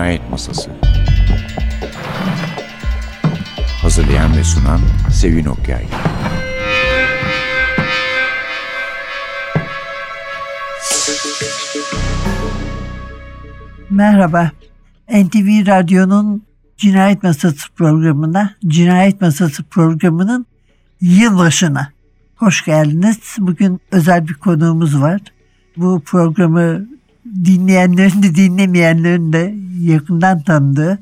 Cinayet Masası Hazırlayan ve sunan Sevin Okyay Merhaba. NTV Radyo'nun Cinayet Masası programına, Cinayet Masası programının yılbaşına hoş geldiniz. Bugün özel bir konuğumuz var. Bu programı dinleyenlerin de dinlemeyenlerin de yakından tanıdığı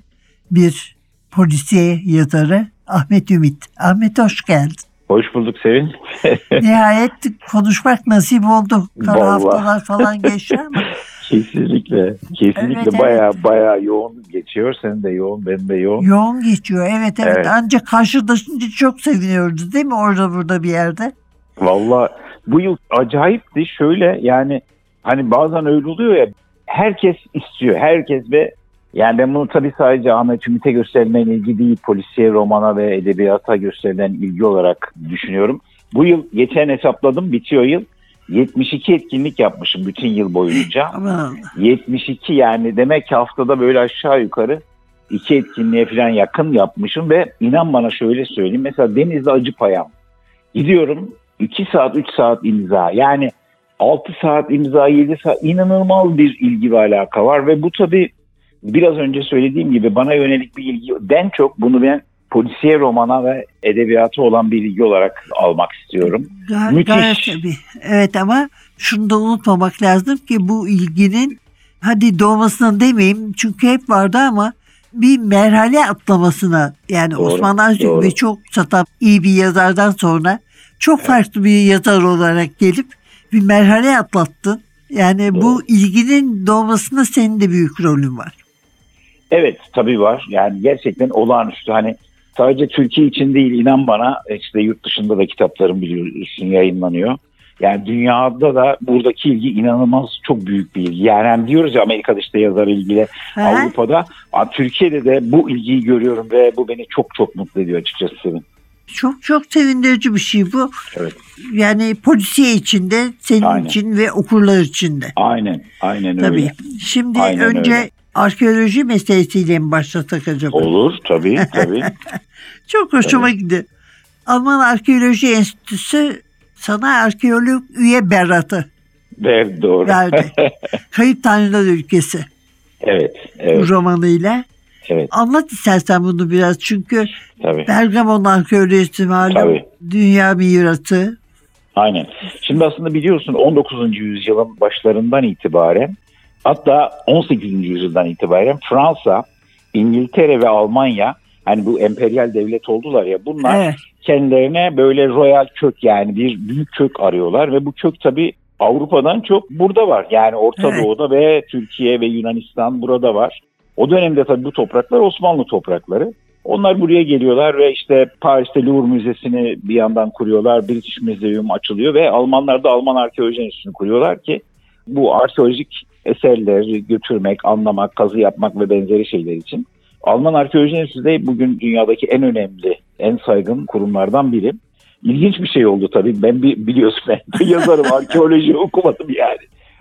bir polisiye yazarı Ahmet Ümit. Ahmet hoş geldin. Hoş bulduk Sevin. Nihayet konuşmak nasip oldu. Kara Vallahi. haftalar falan geçti ama kesinlikle. Kesinlikle Evet, baya evet. baya yoğun geçiyor. Senin de yoğun, benim de yoğun. yoğun geçiyor. Evet evet. Evet. Ancak karşılaşınca çok seviniyoruz değil mi orada burada bir yerde? Valla bu yıl acayipti. Şöyle yani hani bazen öyle oluyor ya herkes istiyor. Herkes ve yani ben bunu tabii sadece Ahmet Ümit'e gösterilen ilgi değil, polisiye romana ve edebiyata gösterilen ilgi olarak düşünüyorum. Bu yıl geçen hesapladım bitiyor yıl. 72 etkinlik yapmışım bütün yıl boyunca. Ama 72 yani demek ki haftada böyle aşağı yukarı iki etkinliğe falan yakın yapmışım ve inan bana şöyle söyleyeyim. Mesela Denizli Acıpayam gidiyorum 2 saat 3 saat imza yani 6 saat imza 7 saat inanılmaz bir ilgi ve alaka var ve bu tabii biraz önce söylediğim gibi bana yönelik bir ilgiden çok bunu ben polisiye romana ve edebiyata olan bir ilgi olarak almak istiyorum. Ga- Müthiş. Gayet tabii. Evet ama şunu da unutmamak lazım ki bu ilginin hadi doğmasına demeyeyim çünkü hep vardı ama bir merhale atlamasına yani Doğru, Osman doğru. ve çok satan iyi bir yazardan sonra çok farklı bir yazar olarak gelip bir merhale atlattın. Yani bu Doğru. ilginin doğmasında senin de büyük rolün var. Evet tabii var. Yani gerçekten olağanüstü. Hani sadece Türkiye için değil inan bana işte yurt dışında da kitaplarım biliyorsun yayınlanıyor. Yani dünyada da buradaki ilgi inanılmaz çok büyük bir ilgi. Yani hem diyoruz ya Amerika'da işte yazar ilgiyle Ha? Avrupa'da. Türkiye'de de bu ilgiyi görüyorum ve bu beni çok çok mutlu ediyor açıkçası. Sevin. Çok çok sevindirici bir şey bu. Evet. Yani polisiye içinde, senin Aynen. için ve okurlar için de. Aynen, aynen Tabii. öyle. Şimdi Aynen önce öyle. arkeoloji meselesiyle mi başlasak acaba? Olur tabii tabii. Çok hoşuma gidiyor. Alman Arkeoloji Enstitüsü sana arkeolog üye beratı Ve doğru. verdi. Kayıp Tanrılar Ülkesi evet, evet, romanıyla. Evet Anlat istersen bunu biraz çünkü tabii. Bergamon arkeolojisi malum dünya mirası. Aynen. Şimdi aslında biliyorsun 19. yüzyılın başlarından itibaren hatta 18. yüzyıldan itibaren Fransa, İngiltere ve Almanya hani bu emperyal devlet oldular ya bunlar Evet. kendilerine böyle royal kök yani bir büyük kök arıyorlar ve bu kök tabii Avrupa'dan çok burada var. Yani Orta Evet. Doğu'da ve Türkiye ve Yunanistan burada var. O dönemde tabii bu topraklar Osmanlı toprakları. Onlar buraya geliyorlar ve işte Paris'te Louvre Müzesi'ni bir yandan kuruyorlar. British Museum açılıyor ve Almanlar da Alman Arkeoloji Enstitüsü'nü kuruyorlar ki bu arkeolojik eserleri götürmek, anlamak, kazı yapmak ve benzeri şeyler için. Alman Arkeoloji Enstitüsü de bugün dünyadaki en önemli, en saygın kurumlardan biri. İlginç bir şey oldu tabii. Ben bir, biliyorsun ben yazarım, arkeoloji okumadım yani.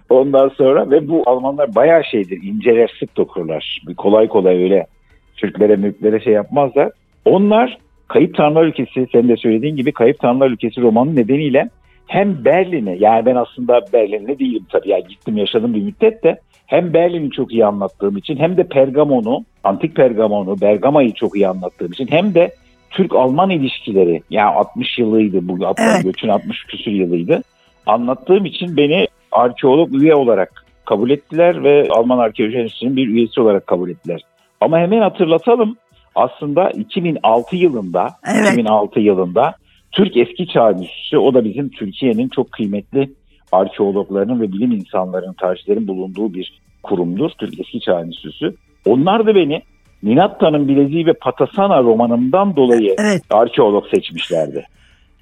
Ondan sonra ve bu Almanlar bayağı şeydir, inceler, sık dokurlar. Kolay kolay öyle Türklere, mülklere şey yapmazlar. Onlar Kayıp Tanrılar Ülkesi, senin de söylediğin gibi Kayıp Tanrılar Ülkesi romanı nedeniyle hem Berlin'i, yani ben aslında Berlin'de değilim tabii, yani gittim yaşadım bir müddet de hem Berlin'i çok iyi anlattığım için hem de Pergamon'u, antik Pergamon'u, Bergama'yı çok iyi anlattığım için hem de Türk-Alman ilişkileri, yani 60 yılıydı bu, Evet. göçün 60 küsür yılıydı. Anlattığım için beni arkeolog üye olarak kabul ettiler ve Alman Arkeoloji Enstitüsü'nün bir üyesi olarak kabul ettiler. Ama hemen hatırlatalım. Aslında 2006 yılında, Evet. 2006 yılında Türk Eski Çağ Enstitüsü, o da bizim Türkiye'nin çok kıymetli arkeologlarının ve bilim insanlarının, tarihçilerin bulunduğu bir kurumdur. Türk Eski Çağ Enstitüsü. Onlar da beni Ninatta'nın Bileziği ve Patasana romanımdan dolayı Evet. arkeolog seçmişlerdi.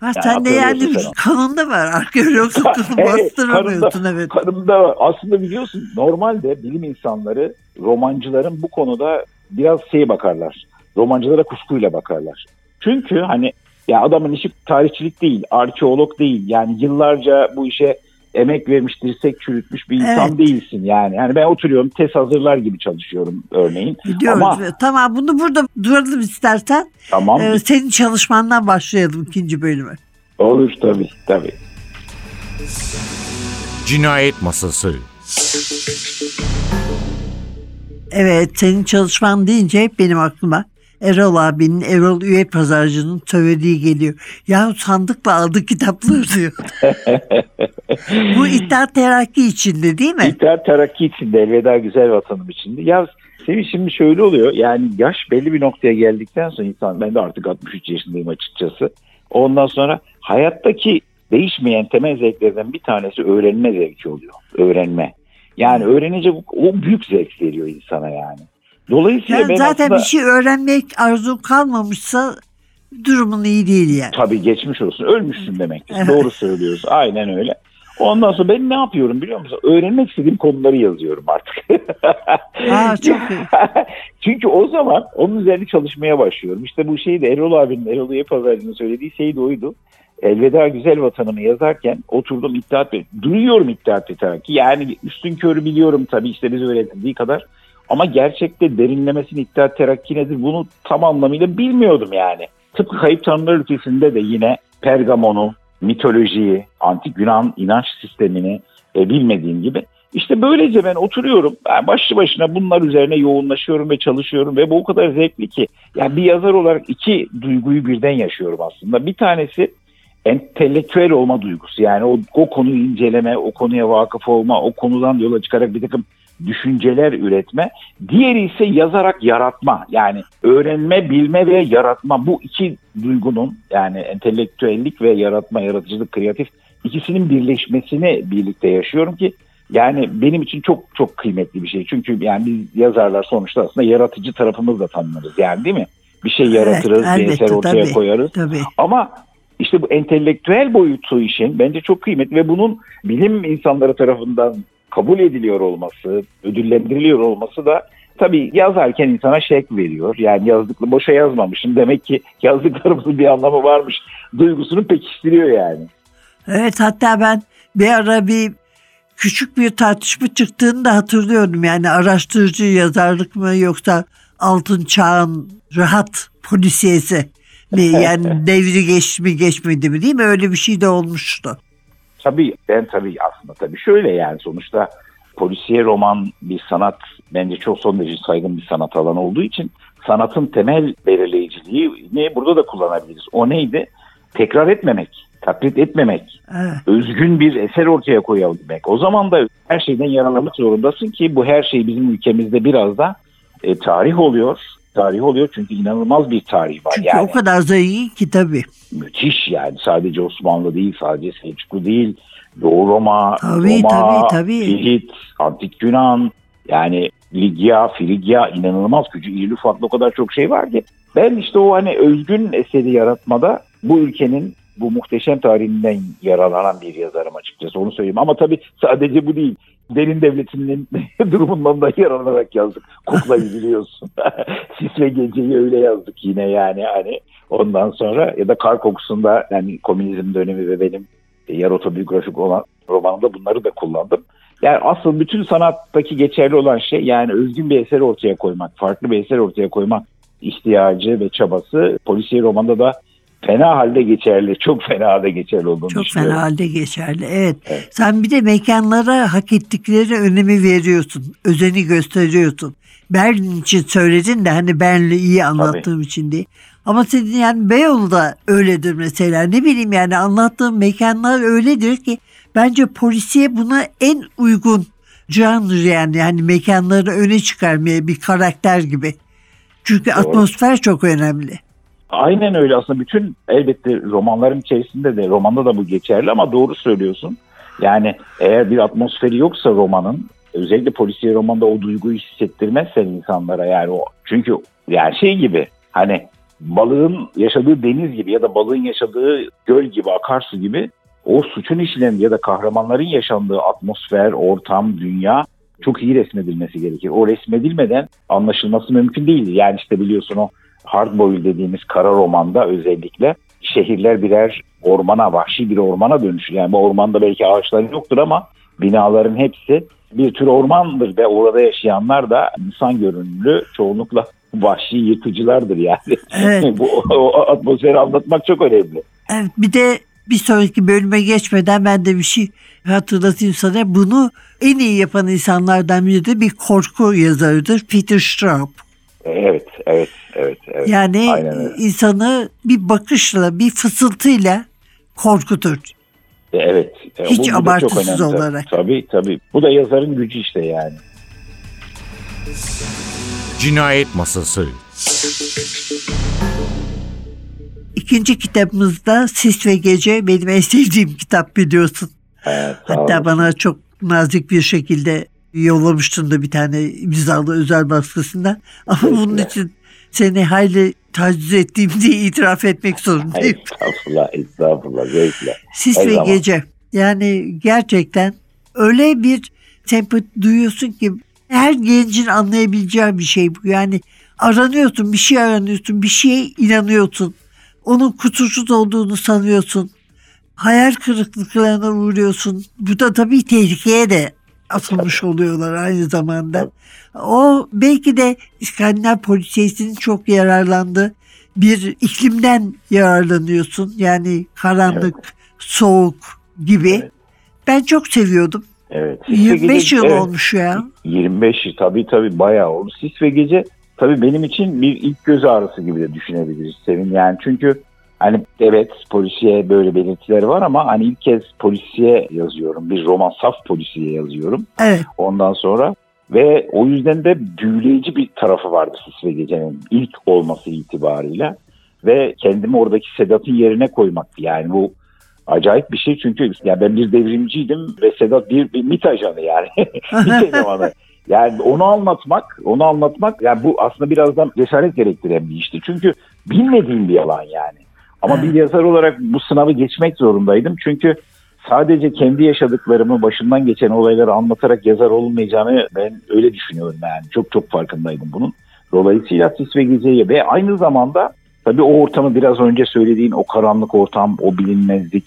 Ha, Yani sen de yani sen kanında var. Arkeologsun Evet, bastıramıyorsun evet. Kanımda aslında biliyorsun normalde bilim insanları romancıların bu konuda biraz şey bakarlar. Romancılara kuşkuyla bakarlar. Çünkü hani ya adamın işi tarihçilik değil, arkeolog değil. Yani yıllarca bu işe emek vermiş, dirsek çürütmüş bir insan Evet. değilsin yani. Yani ben oturuyorum, test hazırlar gibi çalışıyorum örneğin. Biliyoruz. Ama Tamam bunu burada duralım istersen. tamam Ee, senin çalışmandan başlayalım ikinci bölümü. olur tabii tabii. Cinayet Masası Evet senin çalışman deyince hep benim aklıma Erol abinin Erol Üye Pazarcı'nın söylediği geliyor. Ya sandıkla aldı kitapları diyor. Bu İttihat Terakki içinde değil mi? İttihat Terakki içinde elveda güzel vatanım içinde. Ya Sevin şimdi şöyle oluyor yani yaş belli bir noktaya geldikten sonra insan ben de artık 63 yaşındayım açıkçası. Ondan sonra hayattaki değişmeyen temel zevklerden bir tanesi öğrenme zevki oluyor. Öğrenme. Yani öğrenince bu- o büyük zevk veriyor insana yani. Dolayısıyla Yani ben zaten aslında bir şey öğrenmek arzun kalmamışsa durumun iyi değil yani. tabii geçmiş olsun ölmüşsün demektir. Evet. Doğru söylüyoruz. Aynen öyle. Ondan sonra ben ne yapıyorum biliyor musun? Öğrenmek istediğim konuları yazıyorum artık. Aa, çok iyi. Çünkü o zaman onun üzerine çalışmaya başlıyorum. İşte bu şey de Erol abinin, Erol Üye Pazarcı'nın söylediği şey de oydu. Elveda güzel vatanımı yazarken oturdum İttihat ve duyuyorum İttihat ve Terakki. Yani üstün körü biliyorum tabii işte biz öğretildiği kadar. Ama gerçekte derinlemesine İttihat Terakki nedir bunu tam anlamıyla bilmiyordum yani. Tıpkı Kayıp Tanrılar ülkesinde de yine Pergamon'u, mitolojiyi, antik Yunan inanç sistemini e, bilmediğim gibi. İşte böylece ben oturuyorum, ben başlı başına bunlar üzerine yoğunlaşıyorum ve çalışıyorum ve bu o kadar zevkli ki. Yani bir yazar olarak iki duyguyu birden yaşıyorum aslında. Bir tanesi entelektüel olma duygusu. Yani o, o konuyu inceleme, o konuya vakıf olma, o konudan yola çıkarak bir takım düşünceler üretme. Diğeri ise yazarak yaratma. Yani öğrenme, bilme ve yaratma. Bu iki duygunun yani entelektüellik ve yaratma, yaratıcılık, kreatif ikisinin birleşmesini birlikte yaşıyorum ki yani benim için çok çok kıymetli bir şey. Çünkü yani biz yazarlar sonuçta aslında yaratıcı tarafımızı da tanımlarız. Yani değil mi? Bir şey yaratırız, Evet, bir eser ortaya tabii. koyarız. Tabii. Ama işte bu entelektüel boyutu işin bence çok kıymetli ve bunun bilim insanları tarafından kabul ediliyor olması, ödüllendiriliyor olması da tabii yazarken insana şek veriyor. Yani yazdıklı boşa yazmamışım. Demek ki yazdıklarımızın bir anlamı varmış. Duygusunu pekiştiriyor yani. Evet hatta ben bir ara bir küçük bir tartışma çıktığını da hatırlıyorum. Yani araştırıcı yazarlık mı yoksa altın çağın rahat polisiyesi mi? Yani devri geçti mi geçmedi mi değil mi? Öyle bir şey de olmuştu. Tabii ben tabii aslında tabii şöyle yani sonuçta polisiye roman bir sanat bence çok son derece saygın bir sanat alanı olduğu için sanatın temel belirleyiciliğini burada da kullanabiliriz. O neydi? Tekrar etmemek, taklit etmemek, Evet. özgün bir eser ortaya koyabilmek. O zaman da her şeyden yararlanmak zorundasın ki bu her şey bizim ülkemizde biraz da e, tarih oluyor. Tarih oluyor çünkü inanılmaz bir tarih var. Çünkü yani o kadar zengin ki tabii. müthiş yani sadece Osmanlı değil sadece Selçuklu değil Doğu Roma, Tabii, Roma, tabii, tabii. Hitit, Antik Yunan yani Ligya, Frigya inanılmaz gücü irili ufaklı o kadar çok şey var ki ben işte o hani özgün eseri yaratmada bu ülkenin bu muhteşem tarihinden yararlanan bir yazarım açıkçası onu söyleyeyim. Ama tabii sadece bu değil. Derin devletinin durumundan da yararlanarak yazdık. Kuklayı biliyorsun. Sis ve geceyi öyle yazdık yine yani hani ondan sonra ya da kar kokusunda yani komünizm dönemi ve benim yer otobiyografik olan romanımda bunları da kullandım. Yani asıl bütün sanattaki geçerli olan şey yani özgün bir eser ortaya koymak, farklı bir eser ortaya koymak ihtiyacı ve çabası polisiye romanda da fena halde geçerli, çok fena halde geçerli olduğunu Çok düşünüyorum. fena halde geçerli. Evet. Evet. Sen bir de mekanlara hak ettikleri önemi veriyorsun. Özeni gösteriyorsun. Berlin için söyledin de hani Berlin'i iyi anlattığım için değil. Ama senin yani Beyoğlu da öyledir mesela. Ne bileyim yani anlattığım mekanlar öyledir ki bence polisiye buna en uygun canlı yani. Yani mekanları öne çıkarmaya bir karakter gibi. Çünkü Doğru. atmosfer çok önemli. Aynen öyle aslında bütün elbette romanların içerisinde de romanda da bu geçerli ama doğru söylüyorsun. Yani eğer bir atmosferi yoksa romanın özellikle polisiye romanda o duyguyu hissettirmezsen insanlara yani o çünkü yani şey gibi hani balığın yaşadığı deniz gibi ya da balığın yaşadığı göl gibi akarsu gibi o suçun işlendiği ya da kahramanların yaşandığı atmosfer, ortam, dünya çok iyi resmedilmesi gerekir. O resmedilmeden anlaşılması mümkün değil. Yani işte biliyorsun o hardboiled dediğimiz kara romanda özellikle şehirler birer ormana, vahşi bir ormana dönüşür. Yani bu ormanda belki ağaçlar yoktur ama binaların hepsi bir tür ormandır ve orada yaşayanlar da insan görünümlü çoğunlukla vahşi yıkıcılardır yani. Evet. bu o atmosferi anlatmak çok önemli. Evet bir de bir sonraki bölüme geçmeden ben de bir şey hatırlatayım sana. Bunu en iyi yapan insanlardan biri de bir korku yazarıdır Peter Straub. Evet, evet, evet. evet. Yani Aynen insanı bir bakışla, bir fısıltıyla korkutur. E, Evet. E, Hiç bu- bu abartısız önemli. olarak. Tabii tabii. Bu da yazarın gücü işte yani. Cinayet Masası İkinci kitabımızda Sis ve Gece benim en sevdiğim kitap biliyorsun. Evet, Hatta olun. bana çok nazik bir şekilde yollamıştın da bir tane imzalı özel baskısından. Ama bunun için seni hayli taciz ettiğim diye itiraf etmek zorundayım. Estağfurullah, estağfurullah. Zevkle. Sis Her ve zaman. Gece. Yani gerçekten öyle bir sempati duyuyorsun ki her gencin anlayabileceği bir şey bu. Yani aranıyorsun, bir şey aranıyorsun, bir şeye inanıyorsun. Onun kusursuz olduğunu sanıyorsun. Hayal kırıklıklarına uğruyorsun. Bu da tabii tehlikeye de atılmış oluyorlar aynı zamanda. O belki de İskandinav polisiyesinin çok yararlandığı bir iklimden yararlanıyorsun. Yani karanlık, soğuk gibi. Evet. Ben çok seviyordum. Evet. Sis ve 25 Gece- yıl evet, olmuş ya. 25 yıl tabii tabii bayağı oldu. Sis ve Gece tabii benim için bir ilk göz ağrısı gibi de düşünebiliriz Sevin. Yani çünkü hani evet polisiye böyle belirtileri var ama hani ilk kez polisiye yazıyorum. Bir roman saf polisiye yazıyorum. Evet. Ondan sonra ve o yüzden de büyüleyici bir tarafı vardı Sis ve Gece'nin ilk olması itibarıyla ve kendimi oradaki Sedat'ın yerine koymak yani bu acayip bir şey çünkü ya ben bir devrimciydim ve Sedat bir, bir MİT ajanı yani MİT elemanı. Yani onu anlatmak, onu anlatmak yani bu aslında birazdan cesaret gerektiren bir işti. Çünkü bilmediğim bir alan yani. Ama bir yazar olarak bu sınavı geçmek zorundaydım. Çünkü sadece kendi yaşadıklarımı, başından geçen olayları anlatarak yazar olmayacağını ben öyle düşünüyorum yani. Çok çok farkındaydım bunun. Dolayısıyla Sis ve Gece'yi ve aynı zamanda tabii o ortamı biraz önce söylediğin o karanlık ortam, o bilinmezlik,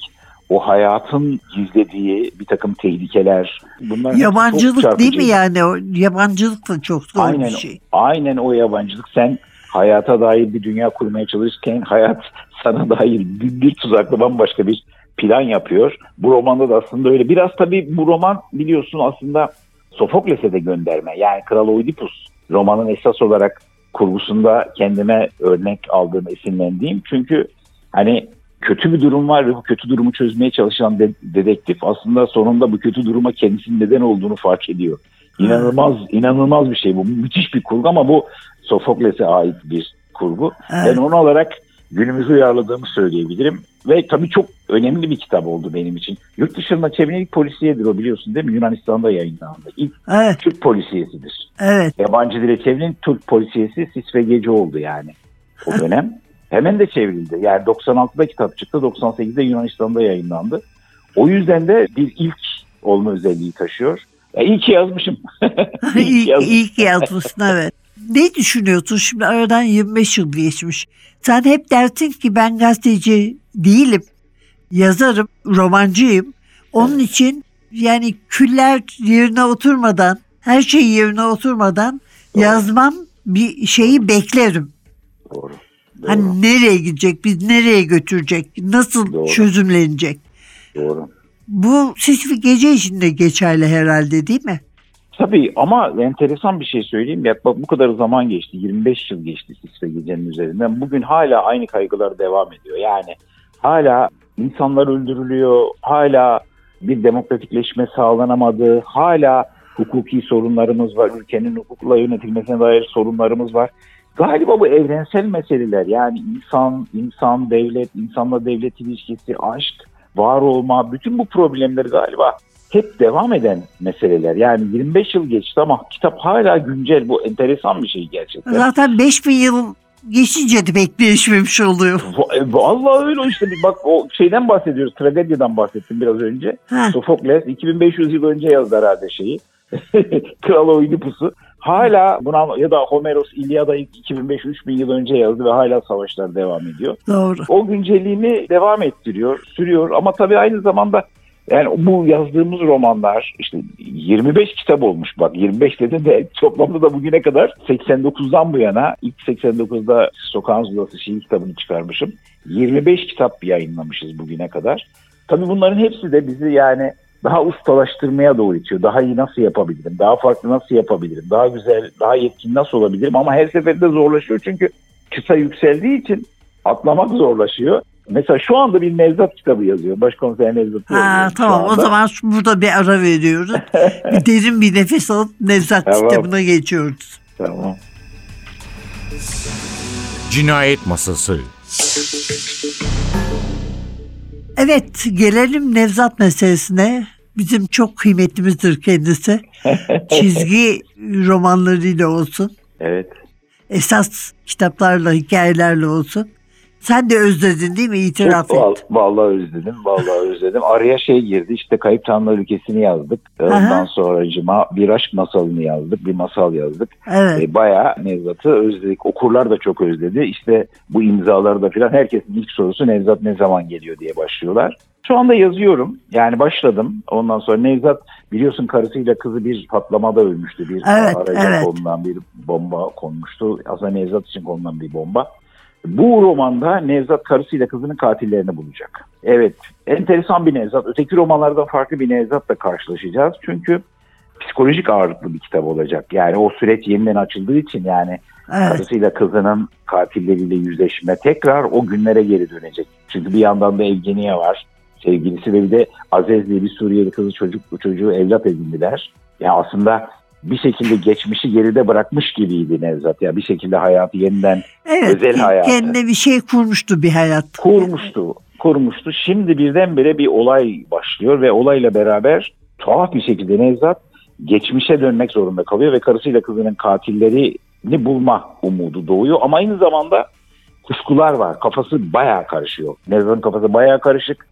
o hayatın gizlediği bir takım tehlikeler. Bunlar Yabancılık değil mi yani? O yabancılık da çok zor Aynen, bir şey. aynen o yabancılık. Sen hayata dair bir dünya kurmaya çalışırken hayat sana dair bir, bir tuzaklı bambaşka bir plan yapıyor. Bu romanda da aslında öyle. Biraz tabii bu roman biliyorsun aslında Sofokles'e de gönderme. Yani Kral Oidipus romanın esas olarak kurgusunda kendime örnek aldığım, esinlendiğim. Çünkü hani kötü bir durum var ve bu kötü durumu çözmeye çalışan de- dedektif aslında sonunda bu kötü duruma kendisinin neden olduğunu fark ediyor. İnanılmaz, inanılmaz bir şey bu. Müthiş bir kurgu ama bu Sofokles'e ait bir kurgu. Evet. Ben onu olarak günümüzü uyarladığımı söyleyebilirim. Ve tabii çok önemli bir kitap oldu benim için. Yurt dışında çevrilen ilk polisiyedir o biliyorsun değil mi? Yunanistan'da yayınlandı. İlk Evet, Türk polisiyesidir. evet. Yabancı dile çevrilen Türk polisiyesi Sis ve Gece oldu yani o dönem. Hemen de çevrildi. Yani 96'da kitap çıktı, 98'de Yunanistan'da yayınlandı. O yüzden de bir ilk olma özelliği taşıyor. Ya iyi ki yazmışım. İyi ki iyi, yazmışım. iyi ki yazmışsın evet. Ne düşünüyorsun şimdi aradan 25 yıl geçmiş. Sen hep dersin ki ben gazeteci değilim. Yazarım, romancıyım. Onun için yani küller yerine oturmadan, her şey yerine oturmadan Doğru. yazmam bir şeyi beklerim. Doğru. Doğru. Hani nereye gidecek, biz nereye götürecek, nasıl Doğru. çözümlenecek? Doğru. Bu sisli gece için de geçerli herhalde değil mi? Tabii ama enteresan bir şey söyleyeyim. Ya bak bu kadar zaman geçti. 25 yıl geçti Sis ve Gece'nin üzerinden. Bugün hala aynı kaygılar devam ediyor. Yani hala insanlar öldürülüyor. Hala bir demokratikleşme sağlanamadı. Hala hukuki sorunlarımız var. Ülkenin hukukla yönetilmesine dair sorunlarımız var. Galiba bu evrensel meseleler yani insan, insan, devlet, insanla devlet ilişkisi, aşk, var olma, bütün bu problemler galiba hep devam eden meseleler. Yani 25 yıl geçti ama kitap hala güncel. Bu enteresan bir şey gerçekten. Zaten 5000 yıl geçince de pek değişmemiş oluyor. Va- Vallahi öyle işte. Bak o şeyden bahsediyoruz. Tragedyadan bahsettim biraz önce. Ha, Sofokles 2500 yıl önce yazdı herhalde şeyi. Kral Oidipus'u. Hala buna ya da Homeros İlyada 2500-3000 yıl önce yazdı ve hala savaşlar devam ediyor. Doğru. O güncelliğini devam ettiriyor, sürüyor ama tabii aynı zamanda yani bu yazdığımız romanlar işte 25 kitap olmuş bak 25 dedim de toplamda da bugüne kadar 89'dan bu yana ilk 89'da Sokağın Zulası şiir kitabını çıkarmışım. 25 kitap yayınlamışız bugüne kadar. Tabii bunların hepsi de bizi yani daha ustalaştırmaya doğru itiyor. Daha iyi nasıl yapabilirim? Daha farklı nasıl yapabilirim? Daha güzel, daha yetkin nasıl olabilirim? Ama her seferinde zorlaşıyor çünkü kısa yükseldiği için atlamak zorlaşıyor. Mesela şu anda bir Nevzat kitabı yazıyor. Başkomiser Nevzat Ha, tamam o zaman burada bir ara veriyoruz. bir derin bir nefes alıp Nevzat Tamam. kitabına geçiyoruz. Tamam. Cinayet Masası Evet gelelim Nevzat meselesine. Bizim çok kıymetlimizdir kendisi. Çizgi romanlarıyla olsun. Evet. Esas kitaplarla, hikayelerle olsun. Sen de özledin değil mi? İtiraf Çok, et. vallahi özledim. Vallahi özledim. Araya şey girdi. işte Kayıp Tanrılar Ülkesi'ni yazdık. Ondan Aha. sonra cima bir aşk masalını yazdık. Bir masal yazdık. Evet. E, bayağı Nevzat'ı özledik. Okurlar da çok özledi. İşte bu imzaları da filan herkesin ilk sorusu Nevzat ne zaman geliyor diye başlıyorlar. Şu anda yazıyorum. Yani başladım. Ondan sonra Nevzat biliyorsun karısıyla kızı bir patlamada ölmüştü. Bir Evet, araca evet. konulan bir bomba konmuştu. Aslında Nevzat için konulan bir bomba. Bu romanda Nevzat karısıyla kızının katillerini bulacak. Evet, enteresan bir Nevzat. Öteki romanlardan farklı bir Nevzat'la karşılaşacağız. Çünkü psikolojik ağırlıklı bir kitap olacak. Yani o süreç yeniden açıldığı için yani Evet. karısıyla kızının katilleriyle yüzleşme tekrar o günlere geri dönecek. Çünkü bir yandan da Evgeniye var sevgilisi ve bir de Azez diye bir Suriyeli kızı çocuk bu çocuğu evlat edindiler. Yani aslında bir şekilde geçmişi geride bırakmış gibiydi Nevzat. Ya bir şekilde hayatı yeniden Evet. özel hayatı. Kendine bir şey kurmuştu bir hayat. kurmuştu. Kurmuştu. Şimdi birdenbire bir olay başlıyor ve olayla beraber tuhaf bir şekilde Nevzat geçmişe dönmek zorunda kalıyor ve karısıyla kızının katillerini bulma umudu doğuyor. Ama aynı zamanda kuşkular var. Kafası bayağı karışıyor. Nevzat'ın kafası bayağı karışık.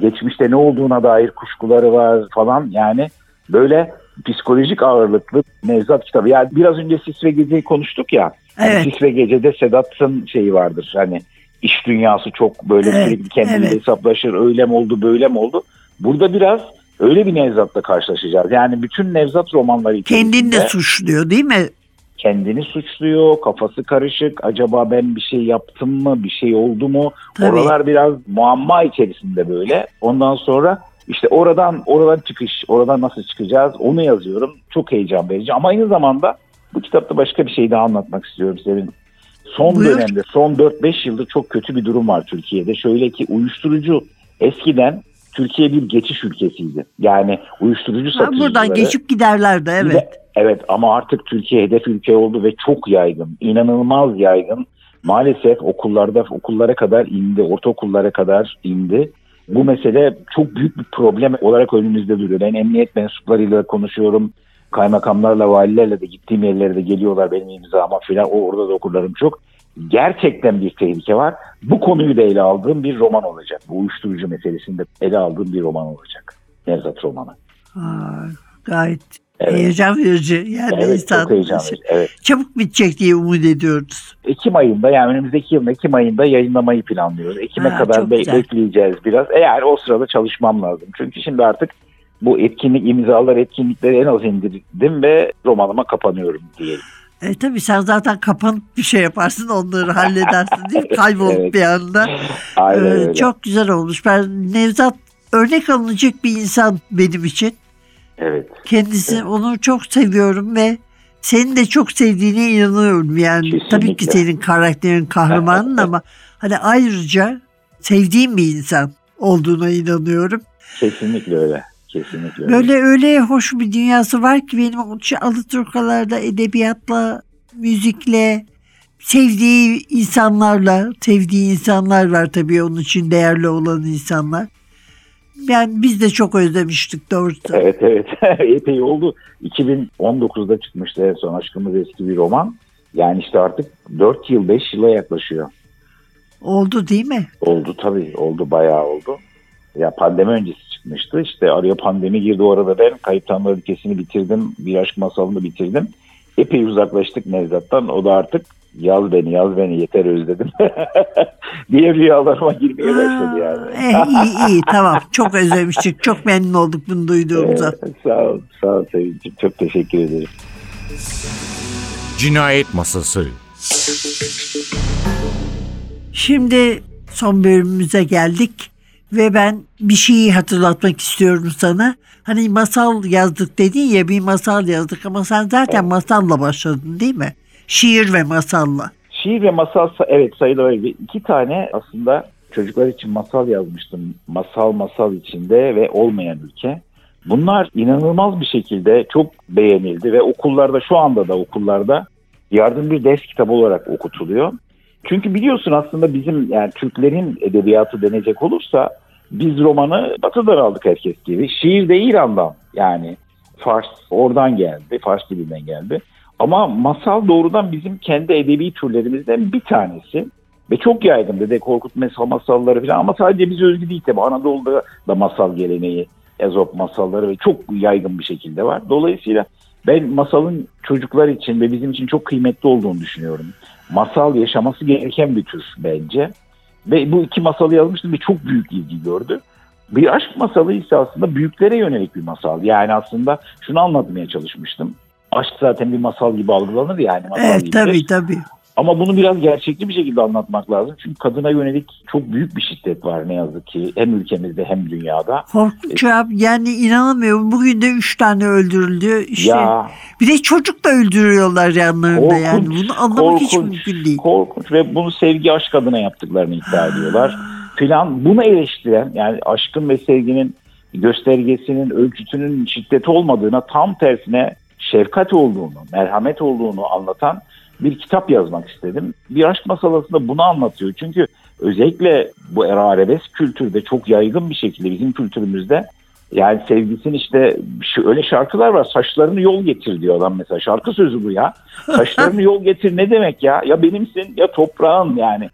Geçmişte ne olduğuna dair kuşkuları var falan. Yani böyle psikolojik ağırlıklı Nevzat kitabı. Yani biraz önce Sis ve Gece'yi konuştuk ya. Hani Evet. Sis ve Gece'de Sedat'ın şeyi vardır. Hani iş dünyası çok böyle Evet, sürekli kendiyle evet. hesaplaşır. Öyle mi oldu böyle mi oldu? Burada biraz öyle bir Nevzat'la karşılaşacağız. Yani bütün Nevzat romanları Kendini de suçluyor değil mi? kendini suçluyor, kafası karışık. Acaba ben bir şey yaptım mı, bir şey oldu mu? Tabii. Oralar biraz muamma içerisinde böyle. Ondan sonra işte oradan oradan çıkış, oradan nasıl çıkacağız onu yazıyorum. Çok heyecan verici ama aynı zamanda bu kitapta başka bir şey daha anlatmak istiyorum senin. Son Buyur. dönemde, son 4-5 yıldır çok kötü bir durum var Türkiye'de. Şöyle ki uyuşturucu eskiden Türkiye bir geçiş ülkesiydi. Yani uyuşturucu Ha, satıcıları... buradan geçip giderlerdi evet. Ve- evet ama artık Türkiye hedef ülke oldu ve çok yaygın. inanılmaz yaygın. Maalesef okullarda okullara kadar indi, ortaokullara kadar indi. Bu mesele çok büyük bir problem olarak önümüzde duruyor. Ben emniyet mensuplarıyla konuşuyorum. Kaymakamlarla, valilerle de gittiğim yerlere de geliyorlar benim imzama falan. O orada da okurlarım çok. Gerçekten bir tehlike var. Bu konuyu da ele aldığım bir roman olacak. Bu uyuşturucu meselesinde ele aldığım bir roman olacak. Nevzat romanı. Aa, gayet Evet. heyecan verici. Yani Evet insan çok heyecanlı. Evet. çabuk bitecek diye umut ediyoruz. Ekim ayında yani önümüzdeki yılın Ekim ayında yayınlamayı planlıyoruz. Ekim'e Ha, kadar be- güzel. bekleyeceğiz biraz. Eğer o sırada çalışmam lazım. Çünkü şimdi artık bu etkinlik imzalar etkinlikleri en az indirdim ve romanıma kapanıyorum diyelim. E tabii sen zaten kapanıp bir şey yaparsın onları halledersin değil mi? Kaybolup Evet. bir anda. Aynen Ee, öyle. çok güzel olmuş. Ben Nevzat örnek alınacak bir insan benim için. Evet. Kendisi onu çok seviyorum ve senin de çok sevdiğine inanıyorum. Yani Kesinlikle. tabii ki senin karakterin kahramanın ama hani ayrıca sevdiğim bir insan olduğuna inanıyorum. Kesinlikle öyle. Kesinlikle öyle. Böyle öyle hoş bir dünyası var ki benim Alaturkalarda edebiyatla, müzikle, sevdiği insanlarla, sevdiği insanlar var tabii onun için değerli olan insanlar. Yani biz de çok özlemiştik doğrusu. Evet evet. Epey oldu. 2019'da çıkmıştı en son Aşkımız Eski bir roman. Yani işte artık 4 yıl 5 yıla yaklaşıyor. Oldu değil mi? Oldu tabii oldu bayağı oldu. Ya pandemi öncesi çıkmıştı işte araya pandemi girdi o arada ben Kayıp Tanrılar Ülkesi'ni bitirdim bir aşk masalını bitirdim. epey uzaklaştık Nevzat'tan. O da artık yaz beni yaz beni yeter özledim diye rüyalarıma girmeye başladı yani. Eh, iyi iyi tamam çok özlemiştik çok memnun olduk bunu duyduğumuza. Evet, sağ ol, sağ ol Sevinç'im. Çok teşekkür ederim. Cinayet Masası Şimdi son bölümümüze geldik ve ben bir şeyi hatırlatmak istiyorum sana. Hani masal yazdık dedin ya bir masal yazdık ama sen zaten masalla başladın değil mi? Şiir ve masalla. Şiir ve masal sa- evet sayılı öyle. İki tane aslında çocuklar için masal yazmıştım. Masal masal içinde ve olmayan ülke. Bunlar inanılmaz bir şekilde çok beğenildi ve okullarda şu anda da okullarda yardım bir ders kitabı olarak okutuluyor. Çünkü biliyorsun aslında bizim yani Türklerin edebiyatı denecek olursa biz romanı batıdan aldık herkes gibi. Şiir de İran'dan yani Fars oradan geldi, Fars dilinden geldi. Ama masal doğrudan bizim kendi edebi türlerimizden bir tanesi. Ve çok yaygın Dede Korkut mesal masalları falan ama sadece bize özgü değil tabi. Anadolu'da da masal geleneği, Ezop masalları ve çok yaygın bir şekilde var. Dolayısıyla ben masalın çocuklar için ve bizim için çok kıymetli olduğunu düşünüyorum. Masal yaşaması gereken bir tür bence. Ve bu iki masalı yazmıştım ve çok büyük ilgi gördü. Bir aşk masalı ise aslında büyüklere yönelik bir masal. Yani aslında şunu anlatmaya çalışmıştım. Aşk zaten bir masal gibi algılanır yani. Masal Evet gibidir. tabii tabii. Ama bunu biraz gerçekçi bir şekilde anlatmak lazım. Çünkü kadına yönelik çok büyük bir şiddet var ne yazık ki. Hem ülkemizde hem dünyada. Korkunç ya yani inanamıyorum. Bugün de üç tane öldürüldü. İşte Ya bir de çocuk da öldürüyorlar yanlarında yani. Korkunç, Bunu anlamak hiç korkunç, mümkün değil. korkunç ve bunu sevgi aşk adına yaptıklarını iddia ediyorlar. Filan bunu eleştiren yani aşkın ve sevginin göstergesinin ölçütünün şiddet olmadığına tam tersine şefkat olduğunu, merhamet olduğunu anlatan bir kitap yazmak istedim. Bir aşk masalasında bunu anlatıyor. Çünkü özellikle bu arabesk kültürde çok yaygın bir şekilde bizim kültürümüzde yani sevgisin işte öyle şarkılar var. Saçlarını yol getir diyor adam mesela. Şarkı sözü bu ya. Saçlarını yol getir ne demek ya? Ya benimsin ya toprağın yani.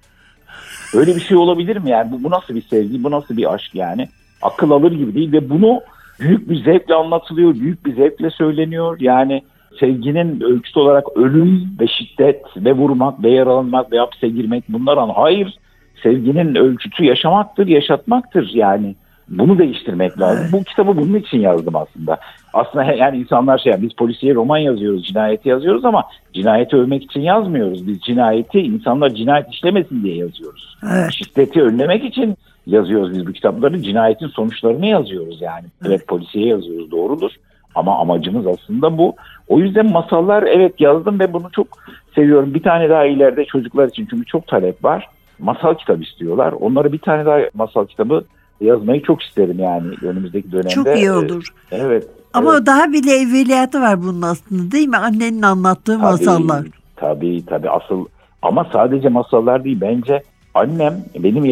Öyle bir şey olabilir mi yani? Bu, bu nasıl bir sevgi? Bu nasıl bir aşk yani? Akıl alır gibi değil ve bunu büyük bir zevkle anlatılıyor. Büyük bir zevkle söyleniyor. Yani sevginin ölçütü olarak ölüm ve şiddet ve vurmak ve yaralanmak ve hapse girmek bunlar an hayır. Sevginin ölçütü yaşamaktır, yaşatmaktır yani. Bunu değiştirmek lazım. Bu kitabı bunun için yazdım aslında. Aslında yani insanlar şey biz polisiye roman yazıyoruz, cinayeti yazıyoruz ama cinayeti övmek için yazmıyoruz. Biz cinayeti insanlar cinayet işlemesin diye yazıyoruz. Evet. Şiddeti önlemek için yazıyoruz biz bu kitapları. Cinayetin sonuçlarını yazıyoruz yani. Evet polisiye yazıyoruz doğrudur. Ama amacımız aslında bu. O yüzden masallar evet yazdım ve bunu çok seviyorum. Bir tane daha ileride çocuklar için çünkü çok talep var. Masal kitabı istiyorlar. Onlara bir tane daha masal kitabı yazmayı çok isterim yani önümüzdeki dönemde. Çok iyi olur. Evet. Ama evet. daha bile evveliyatı var bunun aslında değil mi? Annenin anlattığı Tabii, masallar. Tabii tabii asıl ama sadece masallar değil bence annem benim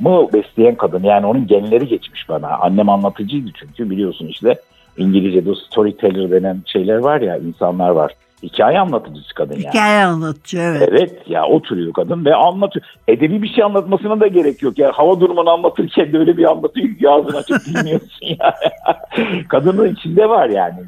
yazarlığımı besleyen kadın yani onun genleri geçmiş bana. Annem anlatıcıydı çünkü biliyorsun işte İngilizce'de storyteller denen şeyler var ya insanlar var. Hikaye anlatıcısı kadın yani. Hikaye anlatıcı evet. Evet ya oturuyor kadın ve anlatıyor. Edebi bir şey anlatmasına da gerek yok. Yani hava durumunu anlatırken de öyle bir anlatıyor ki ağzını açıp dinliyorsun yani. Kadının içinde var yani.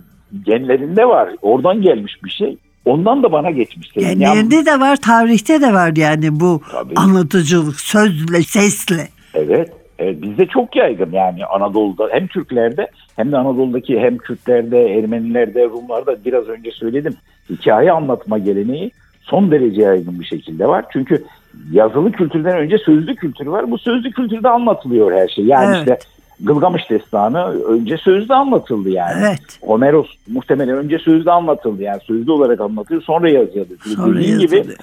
Genlerinde var. Oradan gelmiş bir şey. Ondan da bana geçmiş. senin. Yani- Genlerinde de var, tarihte de var yani bu Tabii. anlatıcılık, sözle, sesle. Evet. Evet, bizde çok yaygın yani Anadolu'da hem Türklerde hem de Anadolu'daki hem Kürtlerde, Ermenilerde, Rumlarda biraz önce söyledim. Hikaye anlatma geleneği son derece yaygın bir şekilde var. Çünkü yazılı kültürden önce sözlü kültür var. Bu sözlü kültürde anlatılıyor her şey. Yani Evet. işte Gılgamış destanı önce sözlü anlatıldı yani. Evet. Homeros muhtemelen önce sözlü anlatıldı yani sözlü olarak anlatıyor sonra yazıyor. Sonra Dediğin gibi yazılıyor.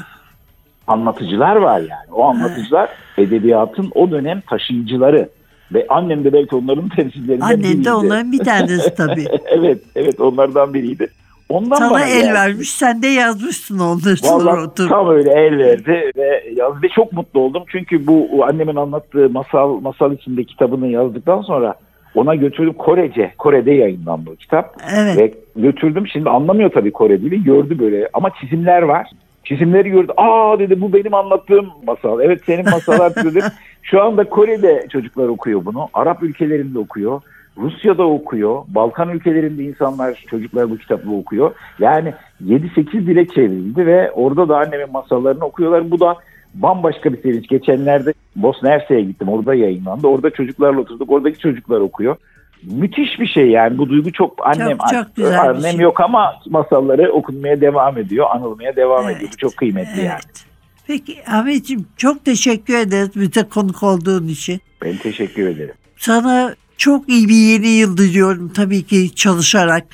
anlatıcılar var yani. O anlatıcılar edebiyatın o dönem taşıyıcıları. Ve annem de belki onların temsillerinden Annen biriydi. de onların bir tanesi tabii. evet, evet onlardan biriydi. Ondan Sana bana el geldi. vermiş, sen de yazmışsın onları Vallahi oturup. tam öyle el verdi ve yazdı. Çok mutlu oldum. Çünkü bu annemin anlattığı masal masal içinde kitabını yazdıktan sonra ona götürdüm Korece. Kore'de yayınlandı o kitap. Evet. Ve götürdüm. Şimdi anlamıyor tabii Kore dili. Gördü böyle ama çizimler var. Çizimleri gördü. Aa dedi bu benim anlattığım masal. Evet senin masallar dedim. Şu anda Kore'de çocuklar okuyor bunu. Arap ülkelerinde okuyor. Rusya'da okuyor. Balkan ülkelerinde insanlar, çocuklar bu kitabı okuyor. Yani 7-8 dile çevrildi ve orada da annemin masallarını okuyorlar. Bu da bambaşka bir sevinç. Geçenlerde Bosna Hersek'e gittim. Orada yayınlandı. Orada çocuklarla oturduk. Oradaki çocuklar okuyor. Müthiş bir şey yani. Bu duygu çok annem Çok- çok güzel annem şey. yok ama masalları okunmaya devam ediyor. Anılmaya devam Evet. ediyor. Bu çok kıymetli yani. Evet. Peki Ahmetciğim çok teşekkür ederiz bize konuk olduğun için. Ben teşekkür ederim. Sana çok iyi bir yeni yıl diliyorum tabii ki çalışarak.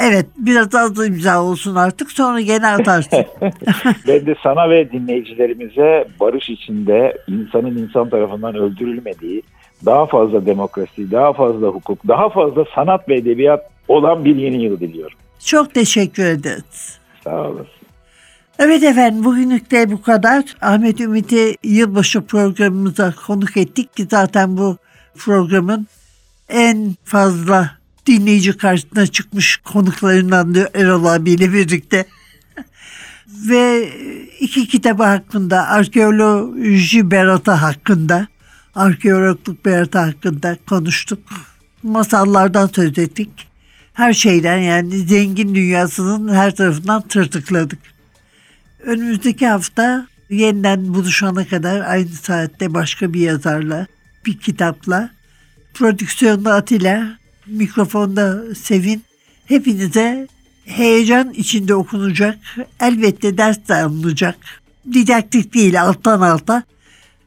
Evet biraz az da imza olsun artık sonra gene atarsın. Ben de sana ve dinleyicilerimize barış içinde insanın insan tarafından öldürülmediği, daha fazla demokrasi, daha fazla hukuk, daha fazla sanat ve edebiyat olan bir yeni yıl diliyorum. çok teşekkür ederiz. Sağ olasın. Evet efendim bugünlük de bu kadar. Ahmet Ümit'i yılbaşı programımıza konuk ettik ki zaten bu programın en fazla dinleyici karşısına çıkmış konuklarından da Erol abiyle birlikte. Ve iki kitabı hakkında arkeoloji beratı hakkında arkeologluk beratı hakkında konuştuk. Masallardan söz ettik. Her şeyden yani zengin dünyasının her tarafından tırtıkladık. Önümüzdeki hafta yeniden buluşana kadar aynı saatte başka bir yazarla, bir kitapla, prodüksiyonda Atilla, mikrofonda Sevin, hepinize heyecan içinde okunacak, elbette ders de alınacak, didaktik değil alttan alta,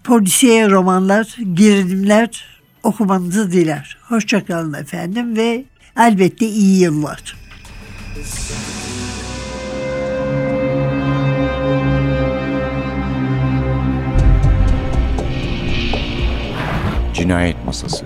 polisiye romanlar, gerilimler okumanızı diler. Hoşçakalın efendim ve elbette iyi yıllar. Cinayet Masası